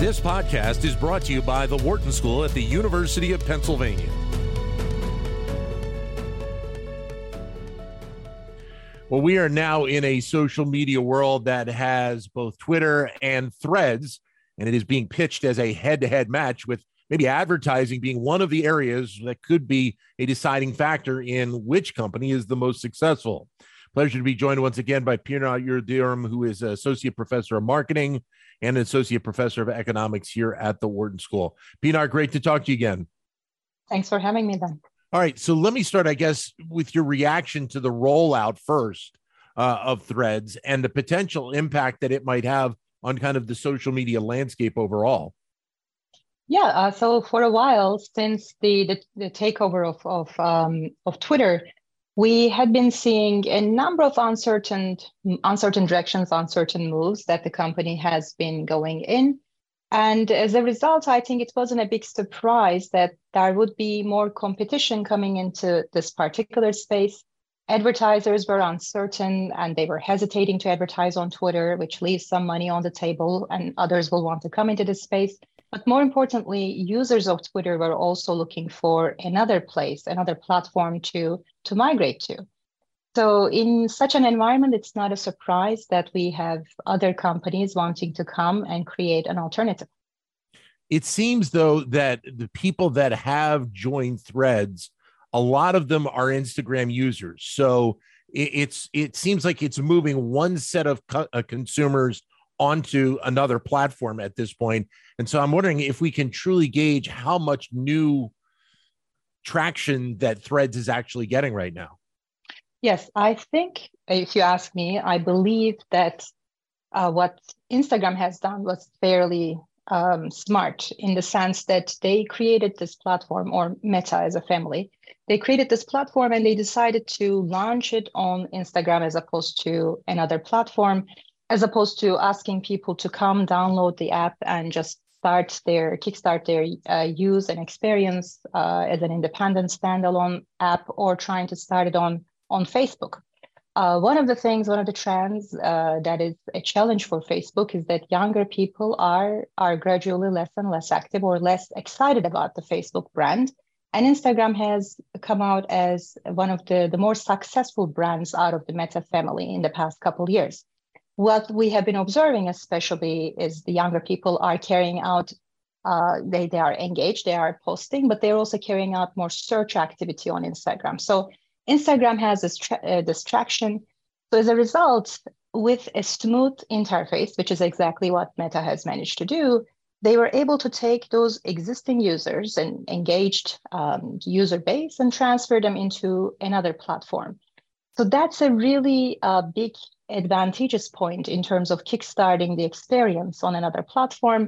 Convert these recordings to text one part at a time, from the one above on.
This podcast is brought to you by the Wharton School at the University of Pennsylvania. Well, we are now in a social media world that has both Twitter and threads, and it is being pitched as a head to head match with maybe advertising being one of the areas that could be a deciding factor in which company is the most successful. Pleasure to be joined once again by Pinar Yildirim, who is Associate Professor of Marketing and associate professor of economics here at the Wharton School. Pinar, great to talk to you again. Thanks for having me, Dan. All right, so let me start, I guess, with your reaction to the rollout first uh, of Threads and the potential impact that it might have on kind of the social media landscape overall. Yeah, uh, so for a while, since the the, the takeover of of um, of Twitter, we had been seeing a number of uncertain uncertain directions, uncertain moves that the company has been going in. And as a result, I think it wasn't a big surprise that there would be more competition coming into this particular space. Advertisers were uncertain and they were hesitating to advertise on Twitter, which leaves some money on the table, and others will want to come into this space. But more importantly, users of Twitter were also looking for another place, another platform to, to migrate to. So, in such an environment, it's not a surprise that we have other companies wanting to come and create an alternative. It seems, though, that the people that have joined threads, a lot of them are Instagram users. So, it's it seems like it's moving one set of co- uh, consumers onto another platform at this point. And so I'm wondering if we can truly gauge how much new traction that Threads is actually getting right now. Yes, I think if you ask me, I believe that uh, what Instagram has done was fairly um, smart in the sense that they created this platform, or Meta as a family. They created this platform and they decided to launch it on Instagram as opposed to another platform as opposed to asking people to come download the app and just start their kickstart their uh, use and experience uh, as an independent standalone app or trying to start it on on facebook. Uh, one of the things one of the trends uh, that is a challenge for facebook is that younger people are are gradually less and less active or less excited about the facebook brand. And instagram has come out as one of the, the more successful brands out of the meta family in the past couple years what we have been observing especially is the younger people are carrying out uh, they, they are engaged they are posting but they're also carrying out more search activity on instagram. So instagram has this, tra- uh, this traction. So as a result with a smooth interface which is exactly what meta has managed to do they were able to take those existing users and engaged um, user base and transfer them into another platform. So that's a really uh, big advantageous point in terms of kickstarting the experience on another platform.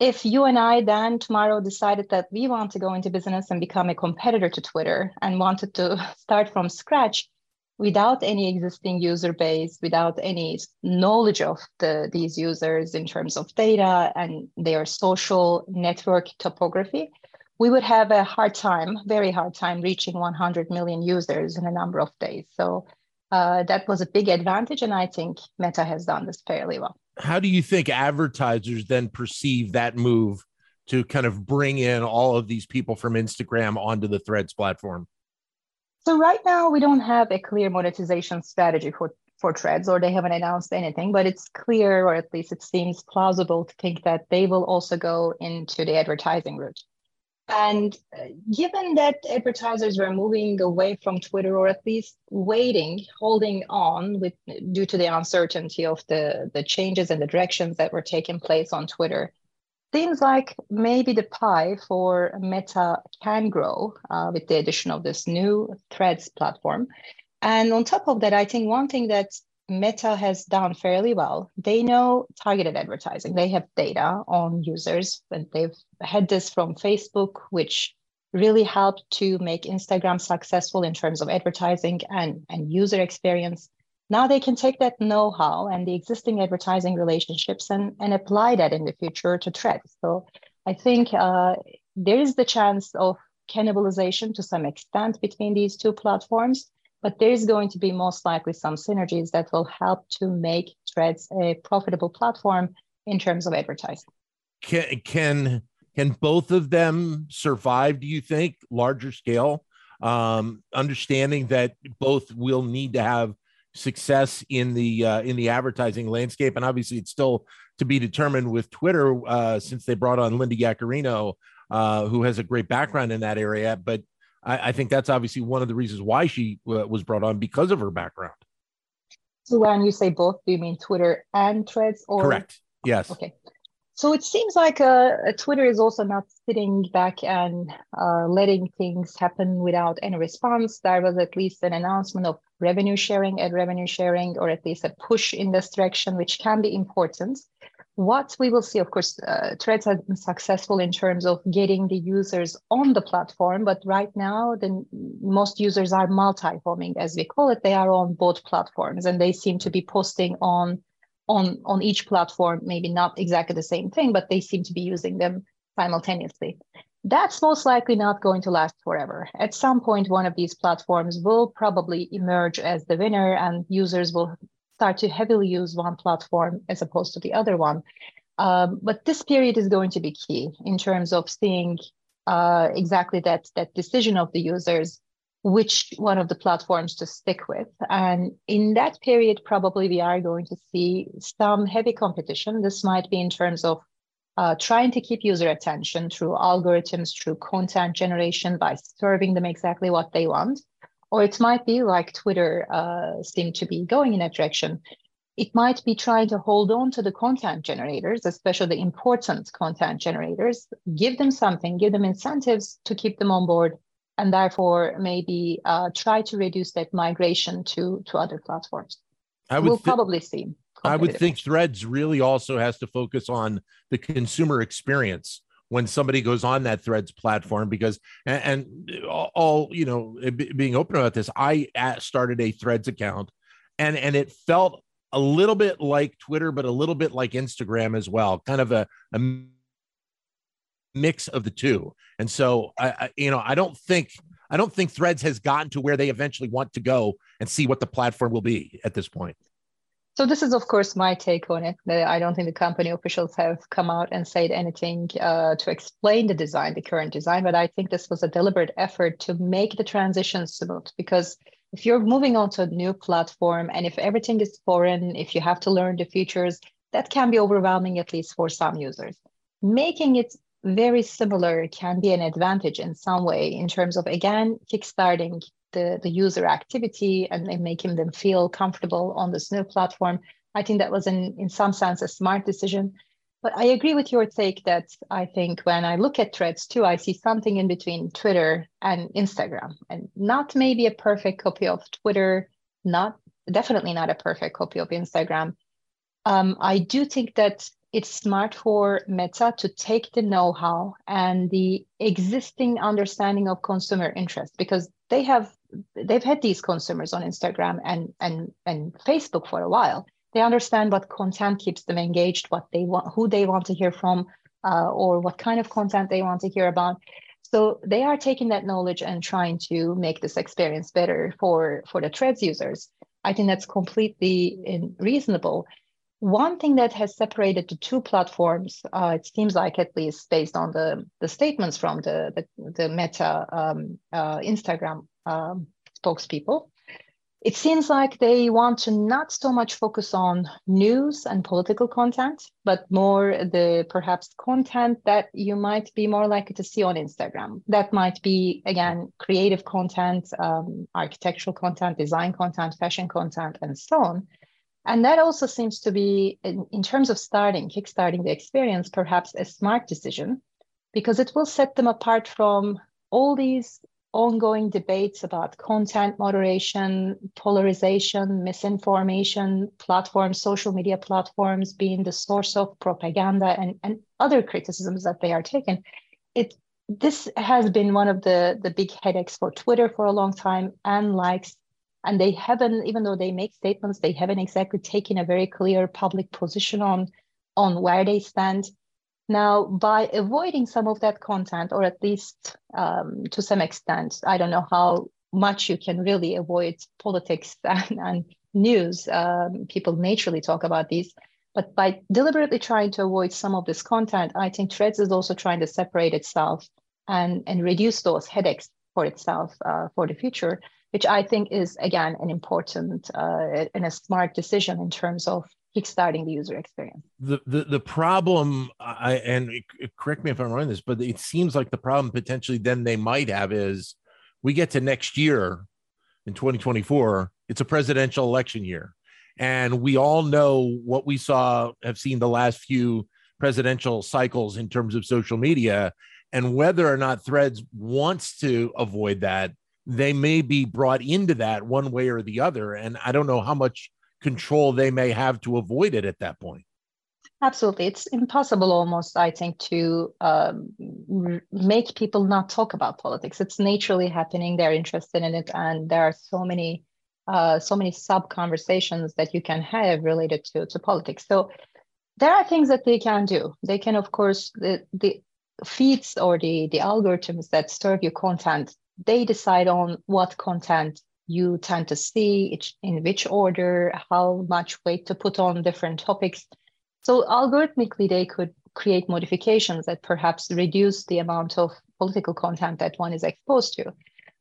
If you and I then tomorrow decided that we want to go into business and become a competitor to Twitter and wanted to start from scratch without any existing user base, without any knowledge of the, these users in terms of data and their social network topography, we would have a hard time, very hard time reaching 100 million users in a number of days. So uh, that was a big advantage. And I think Meta has done this fairly well. How do you think advertisers then perceive that move to kind of bring in all of these people from Instagram onto the Threads platform? So right now we don't have a clear monetization strategy for for Threads, or they haven't announced anything. But it's clear, or at least it seems plausible, to think that they will also go into the advertising route. And uh, given that advertisers were moving away from Twitter, or at least waiting, holding on with due to the uncertainty of the, the changes and the directions that were taking place on Twitter, seems like maybe the pie for Meta can grow uh, with the addition of this new Threads platform. And on top of that, I think one thing that Meta has done fairly well. They know targeted advertising. They have data on users, and they've had this from Facebook, which really helped to make Instagram successful in terms of advertising and, and user experience. Now they can take that know-how and the existing advertising relationships and, and apply that in the future to Threads. So I think uh, there is the chance of cannibalization to some extent between these two platforms but there is going to be most likely some synergies that will help to make Threads a profitable platform in terms of advertising. can can can both of them survive? Do you think larger scale? Um, understanding that both will need to have success in the uh, in the advertising landscape, and obviously it's still to be determined with Twitter uh, since they brought on Linda Yaccarino, uh, who has a great background in that area. But I, I think that's obviously one of the reasons why she uh, was brought on because of her background. So when you say both, do you mean Twitter and Threads? Or correct? Yes. Okay. So it seems like uh, Twitter is also not sitting back and uh, letting things happen without any response. There was at least an announcement of revenue sharing, ad revenue sharing, or at least a push in this direction, which can be important. What we will see, of course, uh, Threads has been successful in terms of getting the users on the platform, but right now, the most users are multi-homing, as we call it. They are on both platforms, and they seem to be posting on on on each platform. Maybe not exactly the same thing, but they seem to be using them simultaneously. That's most likely not going to last forever. At some point, one of these platforms will probably emerge as the winner, and users will start to heavily use one platform as opposed to the other one. Um, but this period is going to be key in terms of seeing uh, exactly that, that decision of the users, which one of the platforms to stick with. And in that period, probably we are going to see some heavy competition. This might be in terms of uh, trying to keep user attention through algorithms, through content generation by serving them exactly what they want. Or it might be like Twitter uh, seemed to be going in that direction. It might be trying to hold on to the content generators, especially the important content generators, give them something, give them incentives to keep them on board, and therefore maybe uh, try to reduce that migration to, to other platforms. I would we'll th- probably see. I would think Threads really also has to focus on the consumer experience when somebody goes on that threads platform because and, and all you know being open about this i started a threads account and and it felt a little bit like twitter but a little bit like instagram as well kind of a, a mix of the two. And so I, I you know i don't think i don't think threads has gotten to where they eventually want to go and see what the platform will be at this point so this is, of course, my take on it. I don't think the company officials have come out and said anything uh, to explain the design, the current design, but I think this was a deliberate effort to make the transition smooth. Because if you're moving on to a new platform and if everything is foreign, if you have to learn the features, that can be overwhelming, at least for some users. Making it very similar can be an advantage in some way in terms of, again, kickstarting the, the user activity and, making them feel comfortable on this new platform. I think that was in, in some sense a smart decision. But I agree with your take that I think when I look at threads too, I see something in between Twitter and Instagram, and not maybe a perfect copy of Twitter, not definitely not a perfect copy of Instagram. Um, I do think that it's smart for Meta to take the know-how and the existing understanding of consumer interest because they have they've had these consumers on Instagram and and and Facebook for a while. They understand what content keeps them engaged, what they want, who they want to hear from, uh, or what kind of content they want to hear about. So they are taking that knowledge and trying to make this experience better for for the Threads users. I think that's completely reasonable. One thing that has separated the two platforms, uh, it seems like at least based on the, the statements from the, the, the Meta um, uh, Instagram um, spokespeople. It seems like they want to not so much focus on news and political content, but more the perhaps content that you might be more likely to see on Instagram. That might be, again, creative content, um, architectural content, design content, fashion content, and so on. And that also seems to be, in, in terms of starting, kickstarting the experience, perhaps a smart decision because it will set them apart from all these ongoing debates about content moderation, polarization, misinformation, platforms, social media platforms being the source of propaganda and, and other criticisms that they are taking. It this has been one of the, the big headaches for Twitter for a long time and likes. And they haven't, even though they make statements, they haven't exactly taken a very clear public position on, on where they stand. Now, by avoiding some of that content, or at least um, to some extent, I don't know how much you can really avoid politics and, and news. Um, people naturally talk about these. But by deliberately trying to avoid some of this content, I think Threads is also trying to separate itself and, and reduce those headaches for itself uh, for the future, which I think is, again, an important uh, and a smart decision in terms of kickstarting the user experience. The the, the problem, I, and correct me if I'm wrong this, but it seems like the problem potentially then they might have is we get to next year in 2024, it's a presidential election year. And we all know what we saw, have seen the last few presidential cycles in terms of social media. And whether or not Threads wants to avoid that, they may be brought into that one way or the other. And I don't know how much control they may have to avoid it at that point. Absolutely. It's impossible almost, I think, to um, make people not talk about politics. It's naturally happening. They're interested in it. And there are so many, uh, so many sub conversations that you can have related to, to politics. So there are things that they can do. They can, of course, the, the feeds or the, the algorithms that serve you content, they decide on what content you tend to see, in which order, how much weight to put on different topics so algorithmically, they could create modifications that perhaps reduce the amount of political content that one is exposed to.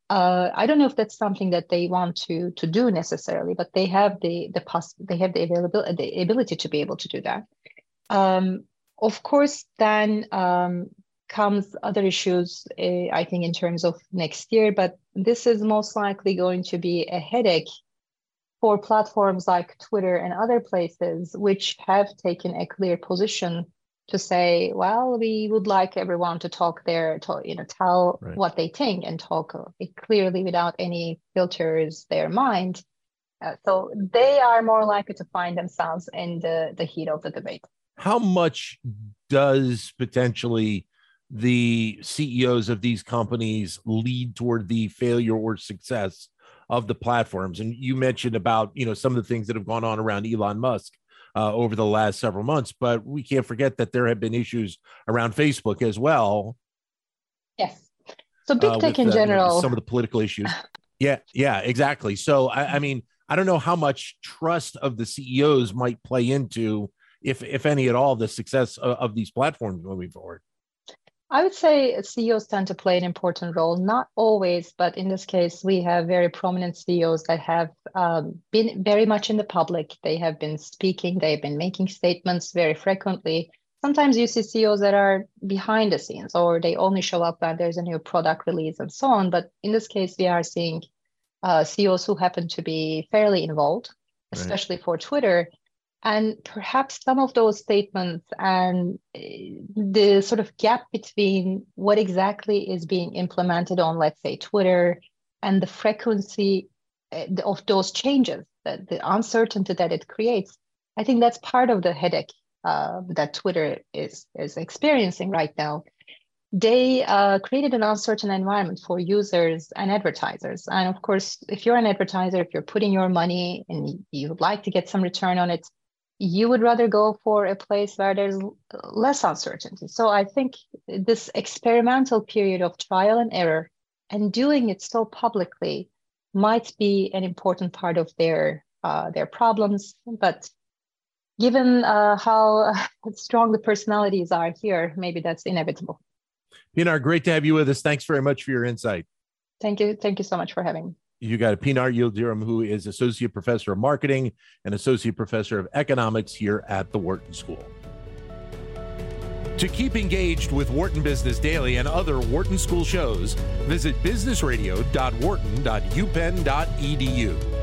Uh, I don't know if that's something that they want to to do necessarily, but they have the the poss- they have the availability the ability to be able to do that. Um, of course, then um, comes other issues. Uh, I think in terms of next year, but this is most likely going to be a headache for platforms like Twitter and other places, which have taken a clear position to say, well, we would like everyone to talk there, to, you know, tell right. what they think and talk clearly without any filters, their mind. Uh, so they are more likely to find themselves in the, the heat of the debate. How much does potentially the CEOs of these companies lead toward the failure or success of the platforms. And you mentioned about you know some of the things that have gone on around Elon Musk uh, over the last several months, but we can't forget that there have been issues around Facebook as well. Yes. So big uh, tech in general. Some of the political issues. yeah, yeah, exactly. So I, I mean, I don't know how much trust of the CEOs might play into, if if any at all, the success of, of these platforms moving forward. I would say CEOs tend to play an important role, not always, but in this case, we have very prominent CEOs that have um, been very much in the public. They have been speaking, they've been making statements very frequently. Sometimes you see CEOs that are behind the scenes or they only show up when there's a new product release and so on. But in this case, we are seeing uh, CEOs who happen to be fairly involved, especially right. for Twitter and perhaps some of those statements and eh, the sort of gap between what exactly is being implemented on, let's say, Twitter and the frequency eh, of those changes, the, the uncertainty that it creates, I think that's part of the headache uh, that Twitter is, is experiencing right now. They uh, created an uncertain environment for users and advertisers. And of course, if you're an advertiser, if you're putting your money and you would like to get some return on it, you would rather go for a place where there's less uncertainty. So I think this experimental period of trial and error and doing it so publicly might be an important part of their uh, their problems. But given uh, how strong the personalities are here, maybe that's inevitable. Pinar, great to have you with us. Thanks very much for your insight. Thank you. Thank you so much for having me you got a Pinar Yildirim, who is Associate Professor of Marketing and Associate Professor of Economics here at the Wharton School. To keep engaged with Wharton Business Daily and other Wharton School shows, visit businessradio.wharton.upenn.edu.